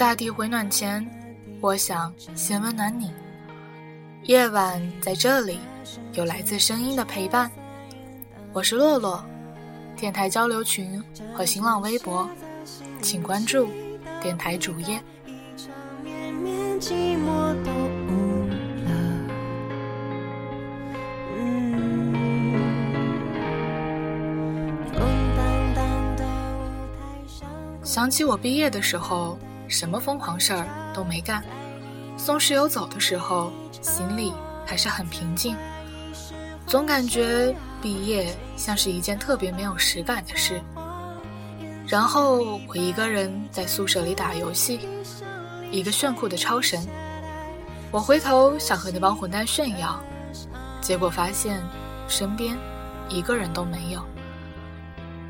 大地回暖前，我想先温暖你。夜晚在这里，有来自声音的陪伴。我是洛洛，电台交流群和新浪微博，请关注电台主页。想起我毕业的时候，什么疯狂事儿都没干。送室友走的时候，心里还是很平静。总感觉毕业像是一件特别没有实感的事。然后我一个人在宿舍里打游戏，一个炫酷的超神。我回头想和那帮混蛋炫耀，结果发现身边一个人都没有。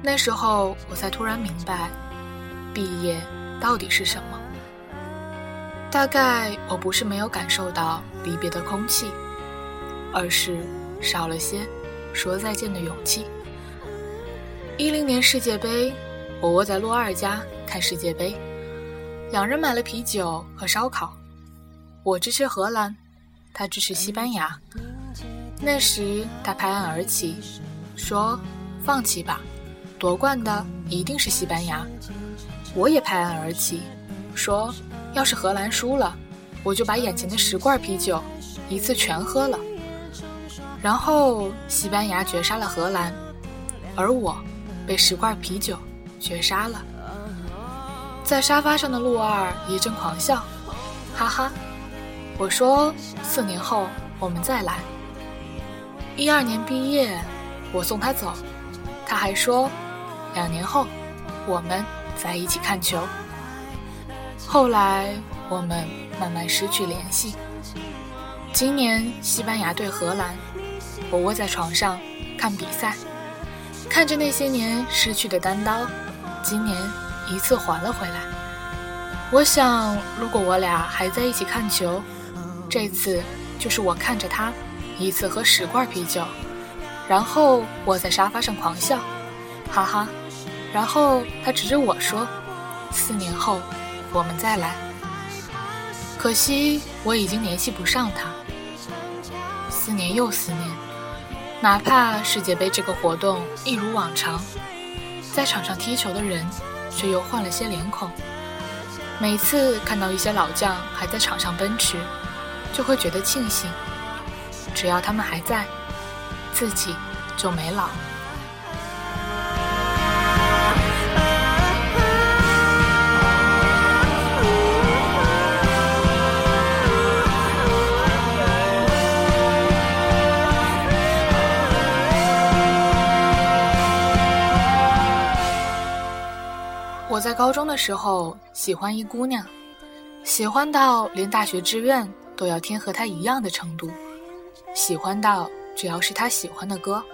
那时候我才突然明白。毕业到底是什么？大概我不是没有感受到离别的空气，而是少了些说再见的勇气。一零年世界杯，我窝在洛二家看世界杯，两人买了啤酒和烧烤，我支持荷兰，他支持西班牙。那时他拍案而起，说：“放弃吧，夺冠的一定是西班牙。”我也拍案而起，说：“要是荷兰输了，我就把眼前的十罐啤酒一次全喝了。”然后西班牙绝杀了荷兰，而我被十罐啤酒绝杀了。在沙发上的陆二一阵狂笑，哈哈！我说：“四年后我们再来。”一二年毕业，我送他走，他还说：“两年后我们。”在一起看球，后来我们慢慢失去联系。今年西班牙对荷兰，我窝在床上看比赛，看着那些年失去的单刀，今年一次还了回来。我想，如果我俩还在一起看球，这次就是我看着他一次喝十罐啤酒，然后窝在沙发上狂笑，哈哈。然后他指着我说：“四年后，我们再来。”可惜我已经联系不上他。四年又四年，哪怕世界杯这个活动一如往常，在场上踢球的人却又换了些脸孔。每次看到一些老将还在场上奔驰，就会觉得庆幸，只要他们还在，自己就没老。我在高中的时候喜欢一姑娘，喜欢到连大学志愿都要填和她一样的程度，喜欢到只要是她喜欢的歌，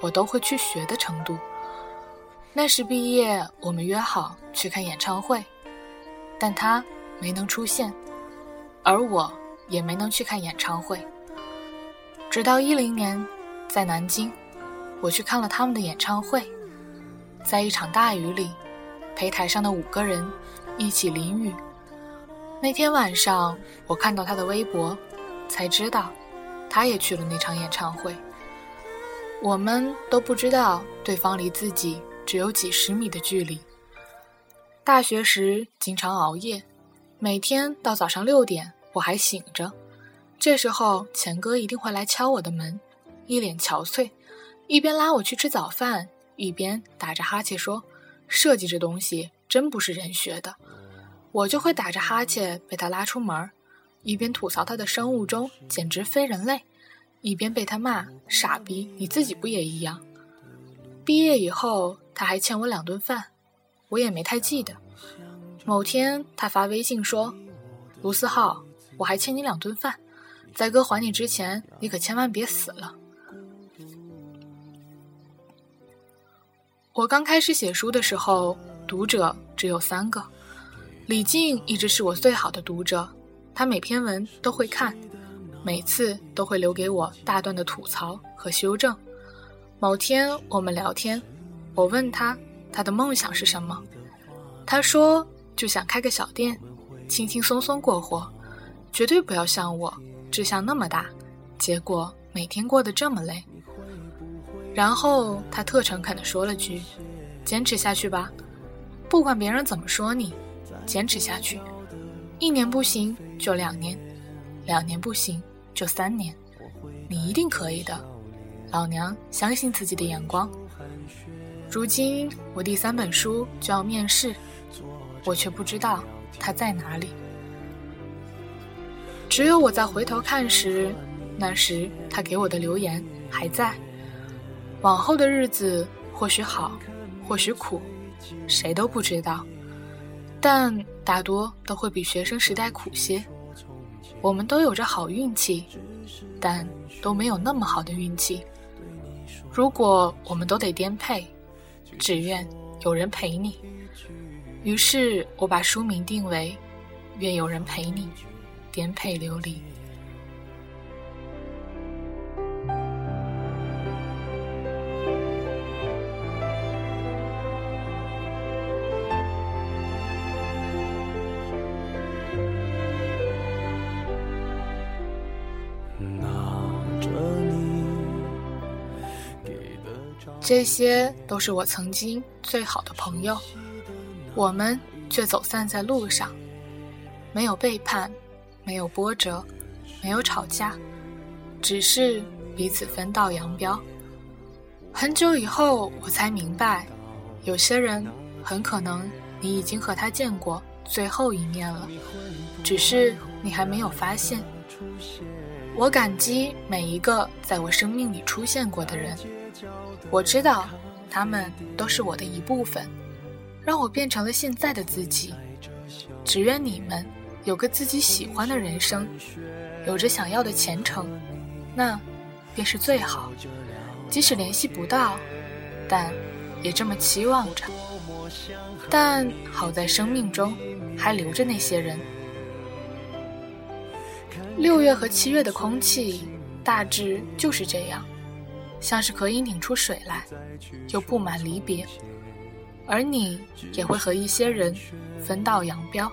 我都会去学的程度。那时毕业，我们约好去看演唱会，但她没能出现，而我也没能去看演唱会。直到一零年，在南京，我去看了他们的演唱会，在一场大雨里。陪台上的五个人一起淋雨。那天晚上，我看到他的微博，才知道他也去了那场演唱会。我们都不知道对方离自己只有几十米的距离。大学时经常熬夜，每天到早上六点我还醒着。这时候钱哥一定会来敲我的门，一脸憔悴，一边拉我去吃早饭，一边打着哈欠说。设计这东西真不是人学的，我就会打着哈欠被他拉出门，一边吐槽他的生物钟简直非人类，一边被他骂傻逼，你自己不也一样？毕业以后他还欠我两顿饭，我也没太记得。某天他发微信说：“卢思浩，我还欠你两顿饭，在哥还你之前，你可千万别死了。”我刚开始写书的时候，读者只有三个。李静一直是我最好的读者，他每篇文都会看，每次都会留给我大段的吐槽和修正。某天我们聊天，我问他他的梦想是什么，他说就想开个小店，轻轻松松过活，绝对不要像我志向那么大，结果每天过得这么累。然后他特诚恳地说了句：“坚持下去吧，不管别人怎么说你，坚持下去。一年不行就两年，两年不行就三年，你一定可以的。老娘相信自己的眼光。如今我第三本书就要面试，我却不知道它在哪里。只有我在回头看时，那时他给我的留言还在。”往后的日子或许好，或许苦，谁都不知道，但大多都会比学生时代苦些。我们都有着好运气，但都没有那么好的运气。如果我们都得颠沛，只愿有人陪你。于是我把书名定为《愿有人陪你，颠沛流离》。这些都是我曾经最好的朋友，我们却走散在路上，没有背叛，没有波折，没有吵架，只是彼此分道扬镳。很久以后，我才明白，有些人很可能你已经和他见过最后一面了，只是你还没有发现。我感激每一个在我生命里出现过的人。我知道，他们都是我的一部分，让我变成了现在的自己。只愿你们有个自己喜欢的人生，有着想要的前程，那便是最好。即使联系不到，但也这么期望着。但好在生命中还留着那些人。六月和七月的空气大致就是这样。像是可以拧出水来，又布满离别，而你也会和一些人分道扬镳，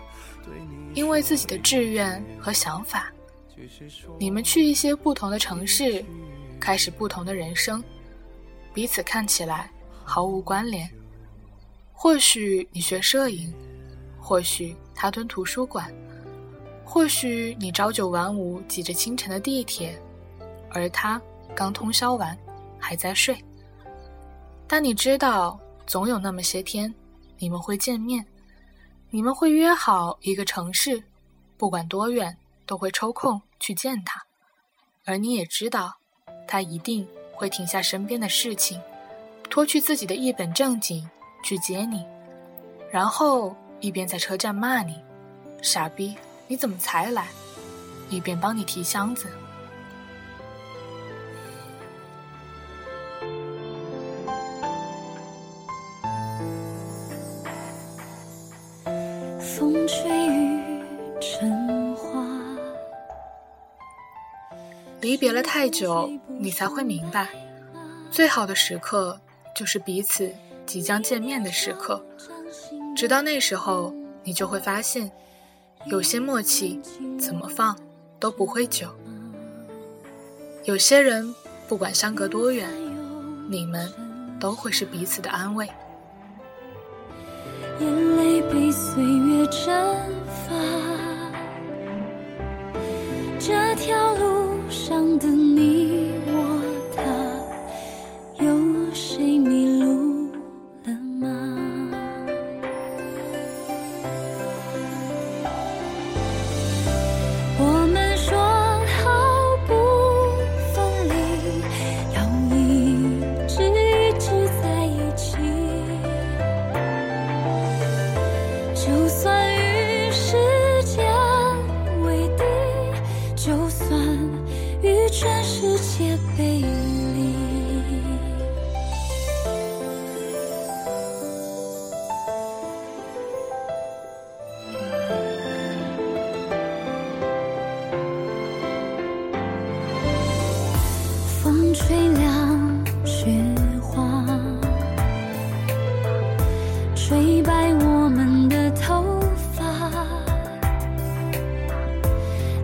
因为自己的志愿和想法。你们去一些不同的城市，开始不同的人生，彼此看起来毫无关联。或许你学摄影，或许他蹲图书馆，或许你朝九晚五挤着清晨的地铁，而他刚通宵完。还在睡，但你知道，总有那么些天，你们会见面，你们会约好一个城市，不管多远，都会抽空去见他，而你也知道，他一定会停下身边的事情，脱去自己的一本正经去接你，然后一边在车站骂你，傻逼，你怎么才来，一边帮你提箱子。别了太久，你才会明白，最好的时刻就是彼此即将见面的时刻。直到那时候，你就会发现，有些默契怎么放都不会久。有些人不管相隔多远，你们都会是彼此的安慰。眼泪被岁月蒸发，这条路上的吹凉雪花，吹白我们的。头发，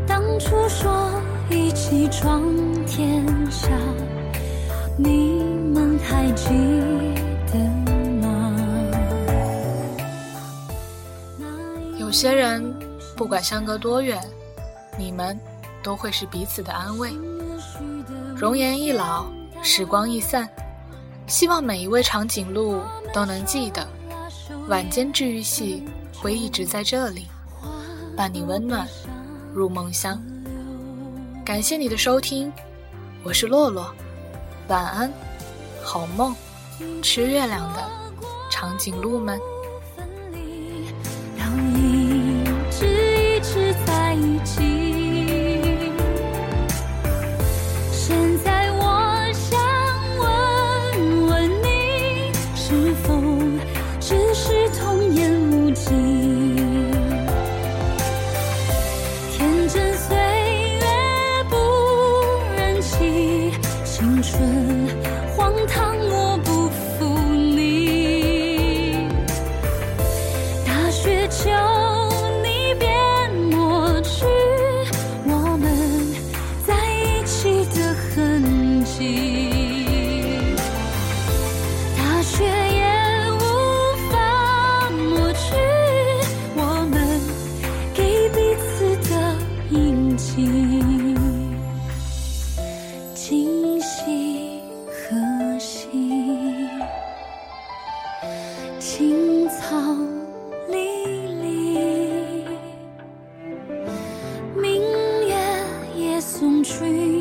当初说一起闯天下，你们还记得吗？有些人不管相隔多远，你们都会是彼此的安慰。容颜易老，时光易散，希望每一位长颈鹿都能记得，晚间治愈系会一直在这里，伴你温暖入梦乡。感谢你的收听，我是洛洛，晚安，好梦，吃月亮的长颈鹿们。让一直一直在一起春。dream.